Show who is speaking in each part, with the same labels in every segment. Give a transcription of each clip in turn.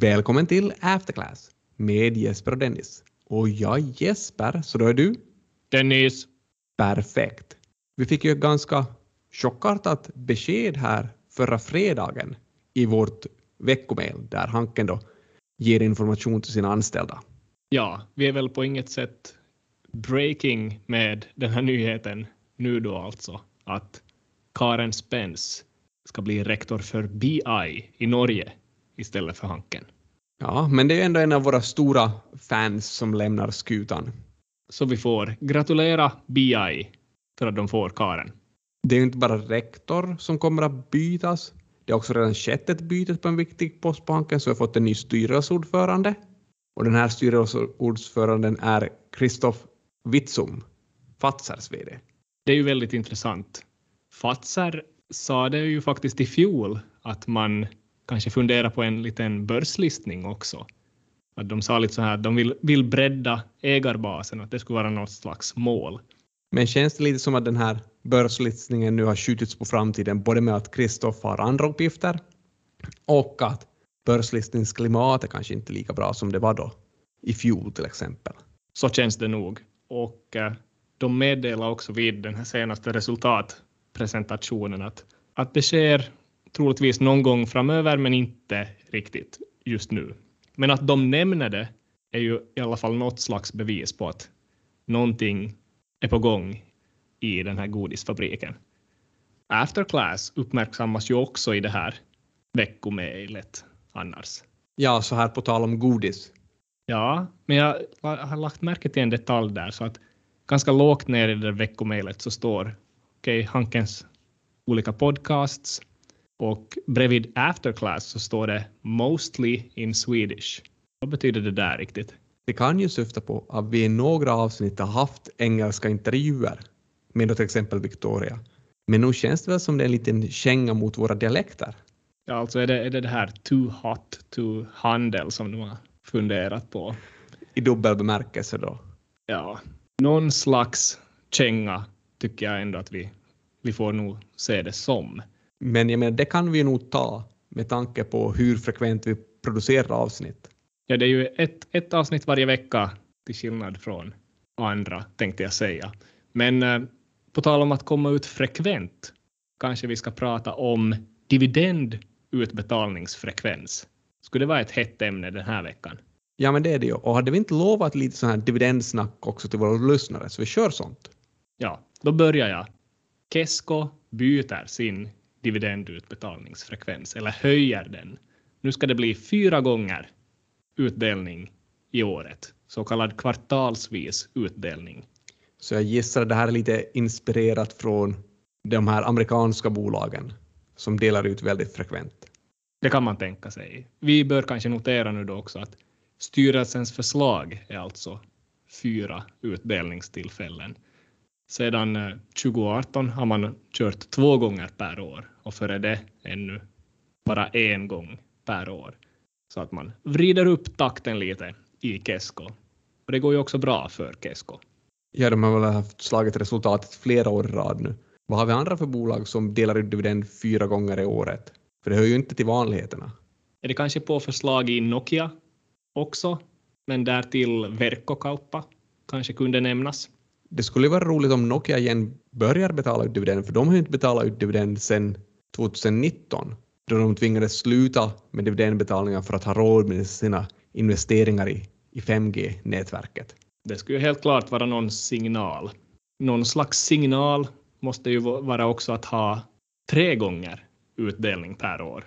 Speaker 1: Välkommen till Afterclass med Jesper och Dennis. Och jag Jesper, så då är du?
Speaker 2: Dennis.
Speaker 1: Perfekt. Vi fick ju ett ganska chockartat besked här förra fredagen i vårt veckomail där Hanken då ger information till sina anställda.
Speaker 2: Ja, vi är väl på inget sätt breaking med den här nyheten nu då alltså att Karen Spence ska bli rektor för BI i Norge istället för Hanken.
Speaker 1: Ja, men det är ändå en av våra stora fans som lämnar skutan.
Speaker 2: Så vi får gratulera BI för att de får Karen.
Speaker 1: Det är ju inte bara rektor som kommer att bytas. Det har också redan skett ett byte på en viktig post på Hanken, så vi har fått en ny styrelseordförande. Och den här styrelseordföranden är Kristoff Witsum, Fazers VD.
Speaker 2: Det är ju väldigt intressant. Fazer sa det ju faktiskt i fjol att man kanske funderar på en liten börslistning också. Att de sa lite så här att de vill, vill bredda ägarbasen, att det skulle vara något slags mål.
Speaker 1: Men känns det lite som att den här börslistningen nu har skjutits på framtiden, både med att Kristoff har andra uppgifter och att börslistningsklimatet kanske inte är lika bra som det var då i fjol till exempel.
Speaker 2: Så känns det nog. Och eh, de meddelar också vid den här senaste resultatpresentationen att, att det sker troligtvis någon gång framöver, men inte riktigt just nu. Men att de nämner det är ju i alla fall något slags bevis på att någonting är på gång i den här godisfabriken. Afterclass uppmärksammas ju också i det här veckomejlet annars.
Speaker 1: Ja, så här på tal om godis.
Speaker 2: Ja, men jag har lagt märke till en detalj där så att ganska lågt ner i det veckomejlet så står okej, okay, Hankens olika podcasts och bredvid afterclass så står det mostly in Swedish. Vad betyder det där riktigt?
Speaker 1: Det kan ju syfta på att vi i några avsnitt har haft engelska intervjuer med till exempel Victoria. Men nu känns det väl som det är en liten känga mot våra dialekter.
Speaker 2: Ja, alltså är det, är det det här too hot to handle som de har funderat på?
Speaker 1: I dubbel bemärkelse då?
Speaker 2: Ja, någon slags känga tycker jag ändå att vi, vi får nog se det som.
Speaker 1: Men jag menar, det kan vi nog ta med tanke på hur frekvent vi producerar avsnitt.
Speaker 2: Ja, det är ju ett, ett avsnitt varje vecka till skillnad från andra, tänkte jag säga. Men eh, på tal om att komma ut frekvent, kanske vi ska prata om dividendutbetalningsfrekvens. Skulle det vara ett hett ämne den här veckan?
Speaker 1: Ja, men det är det ju. Och hade vi inte lovat lite sån här dividendsnack också till våra lyssnare, så vi kör sånt.
Speaker 2: Ja, då börjar jag. Kesko byter sin dividendutbetalningsfrekvens, eller höjer den. Nu ska det bli fyra gånger utdelning i året, så kallad kvartalsvis utdelning.
Speaker 1: Så jag gissar att det här är lite inspirerat från de här amerikanska bolagen som delar ut väldigt frekvent.
Speaker 2: Det kan man tänka sig. Vi bör kanske notera nu då också att styrelsens förslag är alltså fyra utdelningstillfällen. Sedan 2018 eh, har man kört två gånger per år och före det ännu bara en gång per år. Så att man vrider upp takten lite i Kesko. Och det går ju också bra för Kesko.
Speaker 1: Ja, de har väl haft slagit resultatet flera år i rad nu. Vad har vi andra för bolag som delar ut dividend fyra gånger i året? För det hör ju inte till vanligheterna.
Speaker 2: Är det kanske på förslag i Nokia också? Men därtill Verkkokauppa kanske kunde nämnas.
Speaker 1: Det skulle vara roligt om Nokia igen börjar betala ut dividend, för de har ju inte betalat ut dividend sedan 2019 då de tvingades sluta med dividendbetalningar för att ha råd med sina investeringar i, i 5G-nätverket.
Speaker 2: Det skulle ju helt klart vara någon signal. Någon slags signal måste ju vara också att ha tre gånger utdelning per år,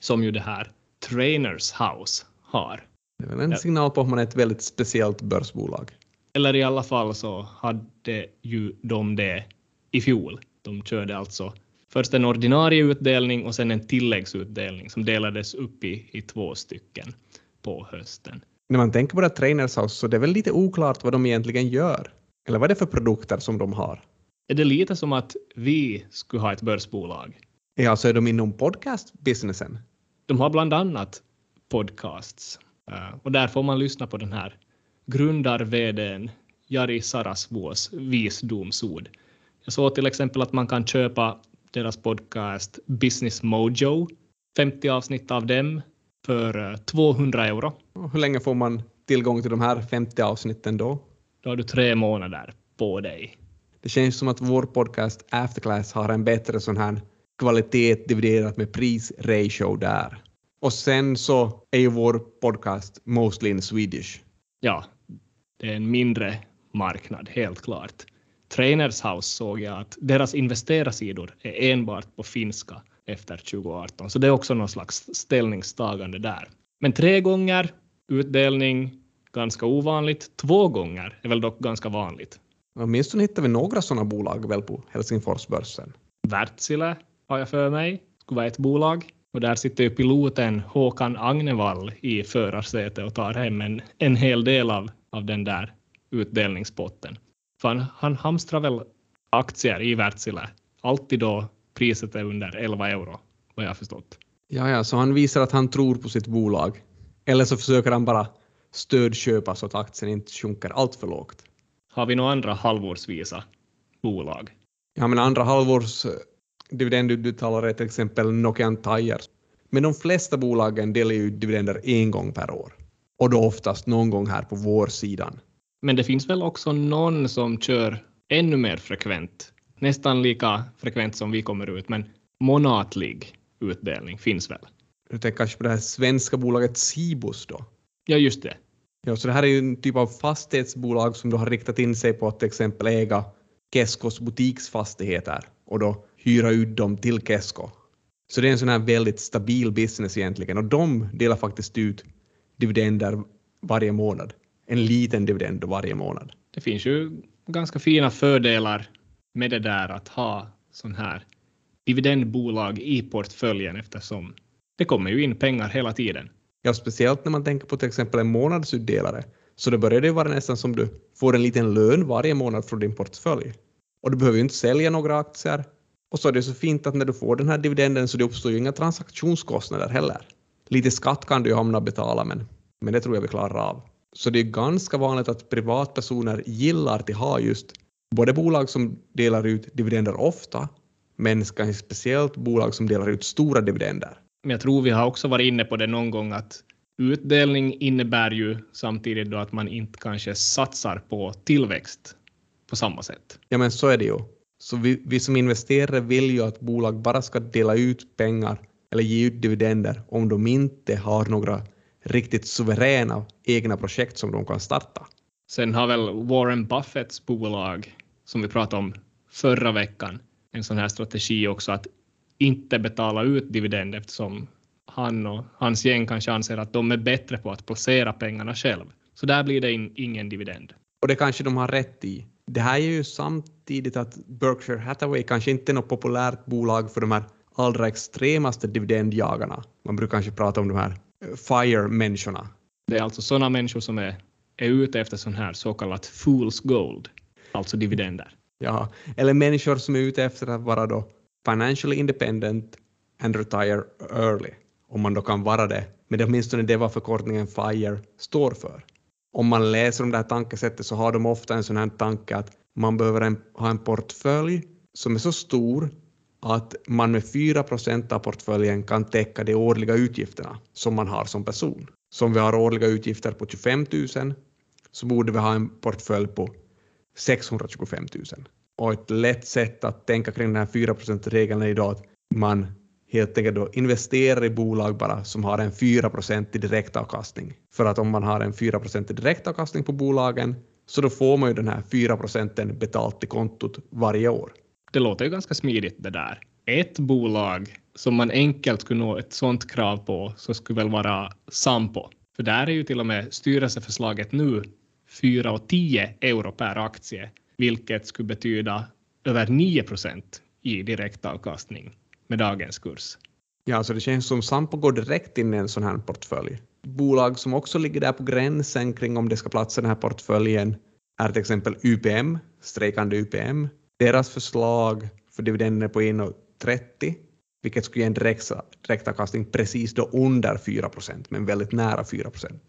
Speaker 2: som ju det här Trainers House har.
Speaker 1: Det är väl en signal på att man är ett väldigt speciellt börsbolag.
Speaker 2: Eller i alla fall så hade ju de det i fjol. De körde alltså först en ordinarie utdelning och sen en tilläggsutdelning som delades upp i, i två stycken på hösten.
Speaker 1: När man tänker på det Trainers House så det är väl lite oklart vad de egentligen gör. Eller vad är det för produkter som de har?
Speaker 2: Är det lite som att vi skulle ha ett börsbolag?
Speaker 1: Ja, alltså är de inom podcast-businessen?
Speaker 2: De har bland annat podcasts uh, och där får man lyssna på den här grundar-vdn Jari Sarasvuos visdomsord. Jag såg till exempel att man kan köpa deras podcast Business Mojo, 50 avsnitt av dem för eh, 200 euro.
Speaker 1: Och hur länge får man tillgång till de här 50 avsnitten då?
Speaker 2: Då har du tre månader på dig.
Speaker 1: Det känns som att vår podcast Afterclass har en bättre sån här kvalitet dividerat med pris-ratio där. Och sen så är ju vår podcast mostly in Swedish.
Speaker 2: Ja, det är en mindre marknad, helt klart. Trainers House såg jag att deras investerarsidor är enbart på finska efter 2018, så det är också någon slags ställningstagande där. Men tre gånger utdelning, ganska ovanligt. Två gånger är väl dock ganska vanligt.
Speaker 1: Åtminstone hittar vi några sådana bolag väl på Helsingforsbörsen.
Speaker 2: Wärtsilä har jag för mig, skulle vara ett bolag. Och där sitter ju piloten Håkan Agnevall i förarsätet och tar hem en, en hel del av, av den där utdelningspotten. För han, han hamstrar väl aktier i Wärtsilä, alltid då priset är under 11 euro, vad jag har förstått.
Speaker 1: Ja, ja, så han visar att han tror på sitt bolag. Eller så försöker han bara stödköpa så att aktien inte sjunker allt för lågt.
Speaker 2: Har vi några andra halvårsvisa bolag?
Speaker 1: Ja, men andra halvårs eh, dividendutbetalare är till exempel Nokian Tires. Men de flesta bolagen delar ju dividender en gång per år. Och då oftast någon gång här på vårsidan.
Speaker 2: Men det finns väl också någon som kör ännu mer frekvent, nästan lika frekvent som vi kommer ut, men månatlig utdelning finns väl?
Speaker 1: Du tänker kanske på det här svenska bolaget Cibus då?
Speaker 2: Ja, just det.
Speaker 1: Ja, så det här är ju en typ av fastighetsbolag som då har riktat in sig på att till exempel äga Keskos butiksfastigheter och då hyra ut dem till Kesko. Så det är en sån här väldigt stabil business egentligen och de delar faktiskt ut dividender varje månad. En liten dividend varje månad.
Speaker 2: Det finns ju ganska fina fördelar med det där att ha sån här dividendbolag i portföljen eftersom det kommer ju in pengar hela tiden.
Speaker 1: Ja, speciellt när man tänker på till exempel en månadsutdelare. Så då börjar det vara nästan som du får en liten lön varje månad från din portfölj. Och du behöver ju inte sälja några aktier. Och så är det så fint att när du får den här dividenden så det uppstår ju inga transaktionskostnader heller. Lite skatt kan du ju hamna och betala men, men det tror jag vi klarar av. Så det är ganska vanligt att privatpersoner gillar att ha just både bolag som delar ut dividender ofta men kanske speciellt bolag som delar ut stora dividender.
Speaker 2: Men jag tror vi har också varit inne på det någon gång att utdelning innebär ju samtidigt då att man inte kanske satsar på tillväxt på samma sätt.
Speaker 1: Ja, men så är det ju. Så vi, vi som investerare vill ju att bolag bara ska dela ut pengar eller ge ut dividender om de inte har några riktigt suveräna egna projekt som de kan starta.
Speaker 2: Sen har väl Warren Buffetts bolag, som vi pratade om förra veckan, en sån här strategi också att inte betala ut dividend eftersom han och hans gäng kanske anser att de är bättre på att placera pengarna själv. Så där blir det in, ingen dividend.
Speaker 1: Och det kanske de har rätt i. Det här är ju samtidigt att Berkshire Hathaway kanske inte är något populärt bolag för de här allra extremaste dividendjagarna. Man brukar kanske prata om de här FIRE-människorna.
Speaker 2: Det är alltså sådana människor som är, är ute efter sån här så kallat fool's gold, alltså dividender.
Speaker 1: Ja, eller människor som är ute efter att vara då financially independent and retire early, om man då kan vara det. Men det är åtminstone det vad förkortningen FIRE står för. Om man läser om det här tankesättet så har de ofta en sån här tanke att man behöver en, ha en portfölj som är så stor att man med 4 procent av portföljen kan täcka de årliga utgifterna som man har som person. Så om vi har årliga utgifter på 25 000 så borde vi ha en portfölj på 625 000. Och ett lätt sätt att tänka kring den här 4% regeln är idag att man helt enkelt då investerar i bolag bara som har en 4% i direktavkastning. För att om man har en 4% i direktavkastning på bolagen så då får man ju den här 4 procenten betalt i kontot varje år.
Speaker 2: Det låter ju ganska smidigt det där. Ett bolag som man enkelt skulle nå ett sådant krav på så skulle väl vara Sampo. För där är ju till och med styrelseförslaget nu 4,10 euro per aktie, vilket skulle betyda över 9 procent i direktavkastning med dagens kurs.
Speaker 1: Ja, så det känns som Sampo går direkt in i en sån här portfölj. Bolag som också ligger där på gränsen kring om det ska platsa i den här portföljen är till exempel UPM, strejkande UPM. Deras förslag för dividender på 1,30 vilket skulle ge en direktavkastning precis då under 4 procent, men väldigt nära 4 procent.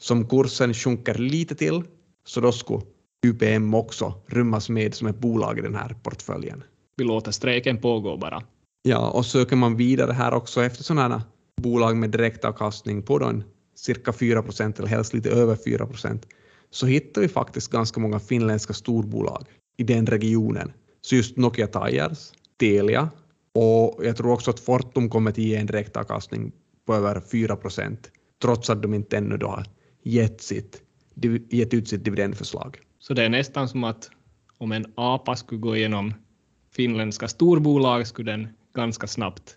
Speaker 1: Som kursen sjunker lite till, så då skulle UPM också rymmas med som ett bolag i den här portföljen.
Speaker 2: Vi låter strejken pågå bara.
Speaker 1: Ja, och söker man vidare här också efter sådana bolag med direktavkastning på då cirka 4 procent eller helst lite över 4 procent så hittar vi faktiskt ganska många finländska storbolag i den regionen. Så just Nokia Tires, Telia och jag tror också att Fortum kommer att ge en direktavkastning på över 4 procent trots att de inte ännu då har gett, sitt, gett ut sitt dividendförslag.
Speaker 2: Så det är nästan som att om en apa skulle gå igenom finländska storbolag skulle den ganska snabbt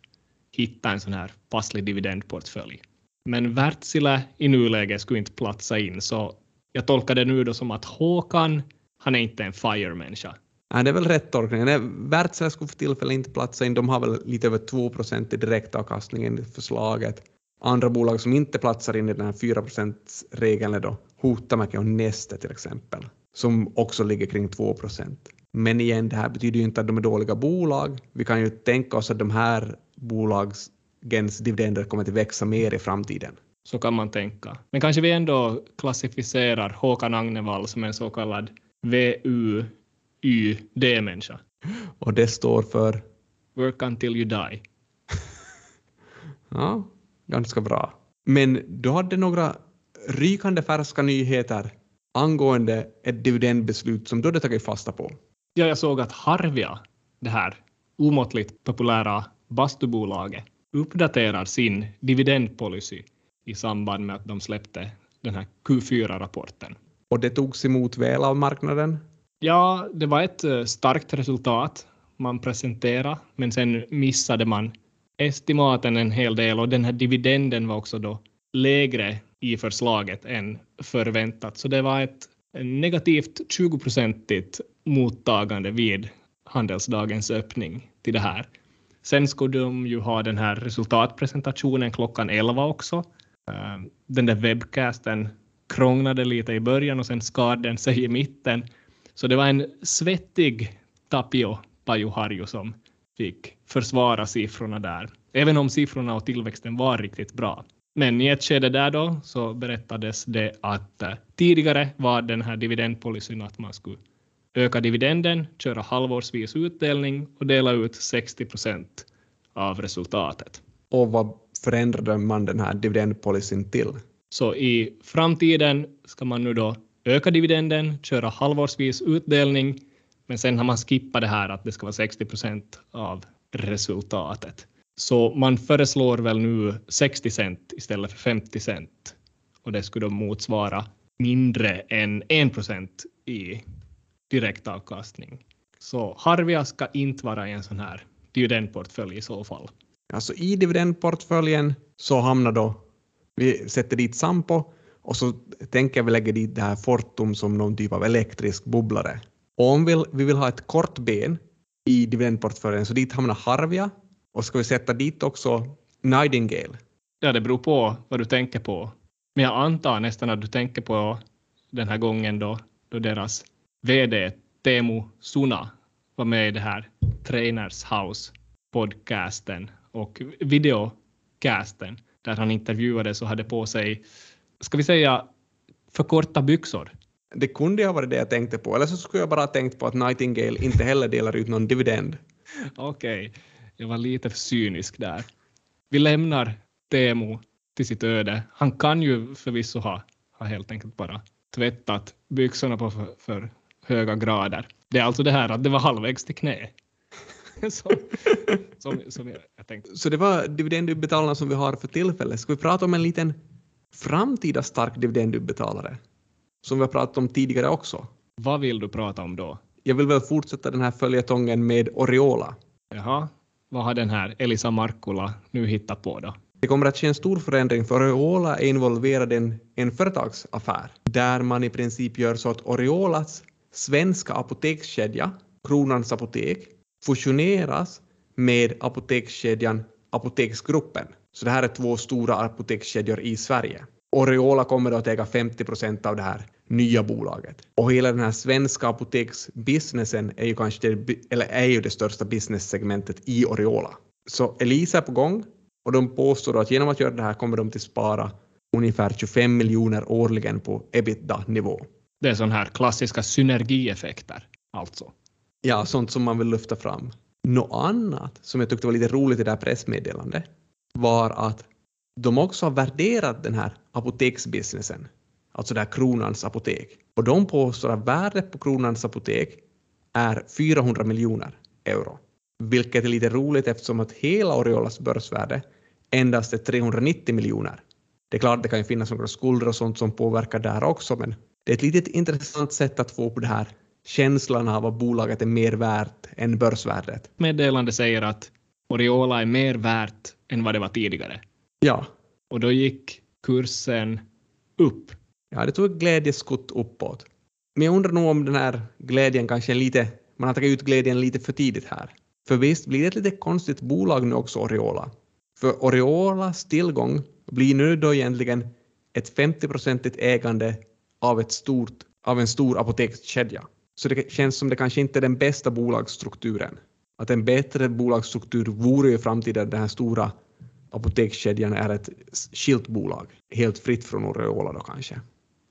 Speaker 2: hitta en sån här passlig dividendportfölj. Men Wärtsilä i nuläget skulle inte platsa in, så jag tolkar det nu då som att Håkan, han är inte en FIRE-människa.
Speaker 1: Nej, det är väl rätt tolkning. Wärtsilä skulle för tillfället inte platsa in. De har väl lite över 2 procent i direktavkastning enligt förslaget. Andra bolag som inte platsar in i den här 4% regeln är då Huhtamäki och Neste till exempel, som också ligger kring 2 procent. Men igen, det här betyder ju inte att de är dåliga bolag. Vi kan ju tänka oss att de här bolagens dividender kommer att växa mer i framtiden.
Speaker 2: Så kan man tänka. Men kanske vi ändå klassificerar Håkan Agnevall som en så kallad VUYD-människa.
Speaker 1: Och det står för?
Speaker 2: Work until you die.
Speaker 1: ja, ganska bra. Men du hade några rykande färska nyheter angående ett dividendbeslut som du hade tagit fasta på.
Speaker 2: Ja, jag såg att Harvia, det här omåttligt populära bastubolaget, uppdaterar sin dividendpolicy i samband med att de släppte den här Q4-rapporten.
Speaker 1: Och det togs emot väl av marknaden?
Speaker 2: Ja, det var ett eh, starkt resultat man presenterade, men sen missade man estimaten en hel del och den här dividenden var också då lägre i förslaget än förväntat. Så det var ett negativt 20-procentigt mottagande vid handelsdagens öppning till det här. Sen skulle de ju ha den här resultatpresentationen klockan 11 också. Eh, den där webcasten krånglade lite i början och sen skar den sig i mitten. Så det var en svettig Tapio Pajuharju som fick försvara siffrorna där, även om siffrorna och tillväxten var riktigt bra. Men i ett skede där då så berättades det att eh, tidigare var den här dividendpolicyn att man skulle öka dividenden, köra halvårsvis utdelning och dela ut 60 procent av resultatet.
Speaker 1: Och vad förändrade man den här dividendpolicyn till?
Speaker 2: Så i framtiden ska man nu då öka dividenden, köra halvårsvis utdelning, men sen har man skippat det här att det ska vara 60 procent av resultatet. Så man föreslår väl nu 60 cent istället för 50 cent och det skulle då motsvara mindre än 1 procent i direktavkastning. Så Harvia ska inte vara i en sån här dividendportfölj i så fall.
Speaker 1: Alltså i dividendportföljen så hamnar då, vi sätter dit Sampo och så tänker vi lägga dit det här Fortum som någon typ av elektrisk bubblare. Och om vi, vi vill ha ett kort ben i dividendportföljen så dit hamnar Harvia och ska vi sätta dit också Nightingale?
Speaker 2: Ja, det beror på vad du tänker på. Men jag antar nästan att du tänker på den här gången då, då deras VD Teemu Suna var med i det här Trainers House podcasten och videocasten där han intervjuades och hade på sig, ska vi säga, för korta byxor.
Speaker 1: Det kunde ha varit det jag tänkte på, eller så skulle jag bara ha tänkt på att Nightingale inte heller delar ut någon dividend.
Speaker 2: Okej, okay. jag var lite för cynisk där. Vi lämnar Teemu till sitt öde. Han kan ju förvisso ha, ha helt enkelt bara tvättat byxorna på för, för höga grader. Det är alltså det här att det var halvvägs till knä. som, som jag, jag tänkte.
Speaker 1: så det var dividendutbetalarna som vi har för tillfället. Ska vi prata om en liten framtida stark dividendutbetalare? Som vi har pratat om tidigare också.
Speaker 2: Vad vill du prata om då?
Speaker 1: Jag vill väl fortsätta den här följetongen med Oriola.
Speaker 2: Jaha, vad har den här Elisa Markkula nu hittat på då?
Speaker 1: Det kommer att ske en stor förändring för Oriola är involverad i en, en företagsaffär där man i princip gör så att Oriolas svenska apotekskedja, Kronans apotek, fusioneras med apotekskedjan Apoteksgruppen. Så det här är två stora apotekskedjor i Sverige. Oriola kommer då att äga 50 procent av det här nya bolaget. Och hela den här svenska apoteksbusinessen är ju kanske det, eller är ju det största business-segmentet i Oriola. Så Elisa är på gång och de påstår att genom att göra det här kommer de att spara ungefär 25 miljoner årligen på ebitda-nivå.
Speaker 2: Det är sådana här klassiska synergieffekter alltså.
Speaker 1: Ja, sånt som man vill lyfta fram. Något annat som jag tyckte var lite roligt i det här pressmeddelandet var att de också har värderat den här apoteksbusinessen, alltså det här Kronans apotek. Och de påstår att värdet på Kronans apotek är 400 miljoner euro, vilket är lite roligt eftersom att hela Oriolas börsvärde endast är 390 miljoner. Det är klart det kan ju finnas några skulder och sånt som påverkar där också, men det är ett litet intressant sätt att få på det här känslan av att bolaget är mer värt än börsvärdet.
Speaker 2: Meddelande säger att Oriola är mer värt än vad det var tidigare.
Speaker 1: Ja,
Speaker 2: Och då gick kursen upp.
Speaker 1: ja det tog glädjeskutt uppåt. Men jag undrar nog om den här glädjen kanske är lite, man har tagit ut glädjen lite för tidigt här. För visst blir det ett lite konstigt bolag nu också, Oriola. För Oriolas tillgång blir nu då egentligen ett 50-procentigt ägande av, ett stort, av en stor apotekskedja. Så det känns som det kanske inte är den bästa bolagsstrukturen. Att en bättre bolagsstruktur vore ju i framtiden den här stora apotekskedjan är ett skilt bolag, helt fritt från Oriola då kanske.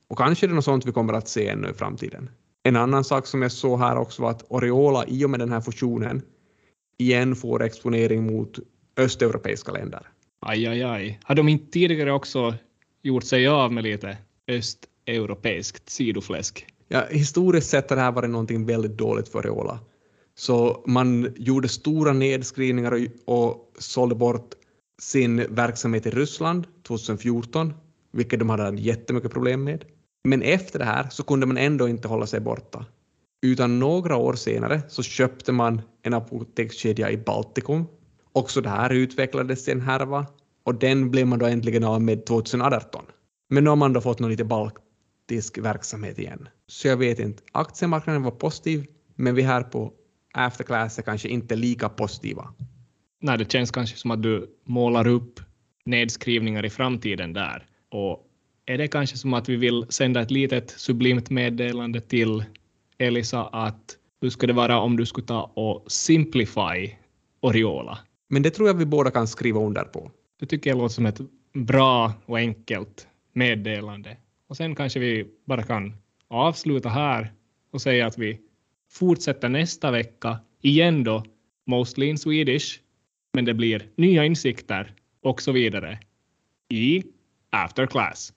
Speaker 1: Och kanske det är något sånt vi kommer att se ännu i framtiden. En annan sak som jag såg här också var att Oriola i och med den här fusionen igen får exponering mot östeuropeiska länder.
Speaker 2: Aj, aj, aj. Har de inte tidigare också gjort sig av med lite östeuropeiskt sidofläsk?
Speaker 1: Ja, historiskt sett har det här varit någonting väldigt dåligt för Oriola. Så man gjorde stora nedskrivningar och, och sålde bort sin verksamhet i Ryssland 2014, vilket de hade jättemycket problem med. Men efter det här så kunde man ändå inte hålla sig borta. Utan några år senare så köpte man en apotekskedja i Baltikum. Också det här utvecklades till en härva och den blev man då äntligen av med 2018. Men nu har man då fått någon lite baltisk verksamhet igen. Så jag vet inte, aktiemarknaden var positiv, men vi här på Afterclass är kanske inte lika positiva.
Speaker 2: Nej, det känns kanske som att du målar upp nedskrivningar i framtiden där. Och är det kanske som att vi vill sända ett litet sublimt meddelande till Elisa att hur ska det vara om du skulle ta och simplify Oriola?
Speaker 1: Men det tror jag vi båda kan skriva under på.
Speaker 2: Det tycker jag låter som ett bra och enkelt meddelande. Och sen kanske vi bara kan avsluta här och säga att vi fortsätter nästa vecka igen då, mostly in Swedish, men det blir nya insikter och så vidare i After Class.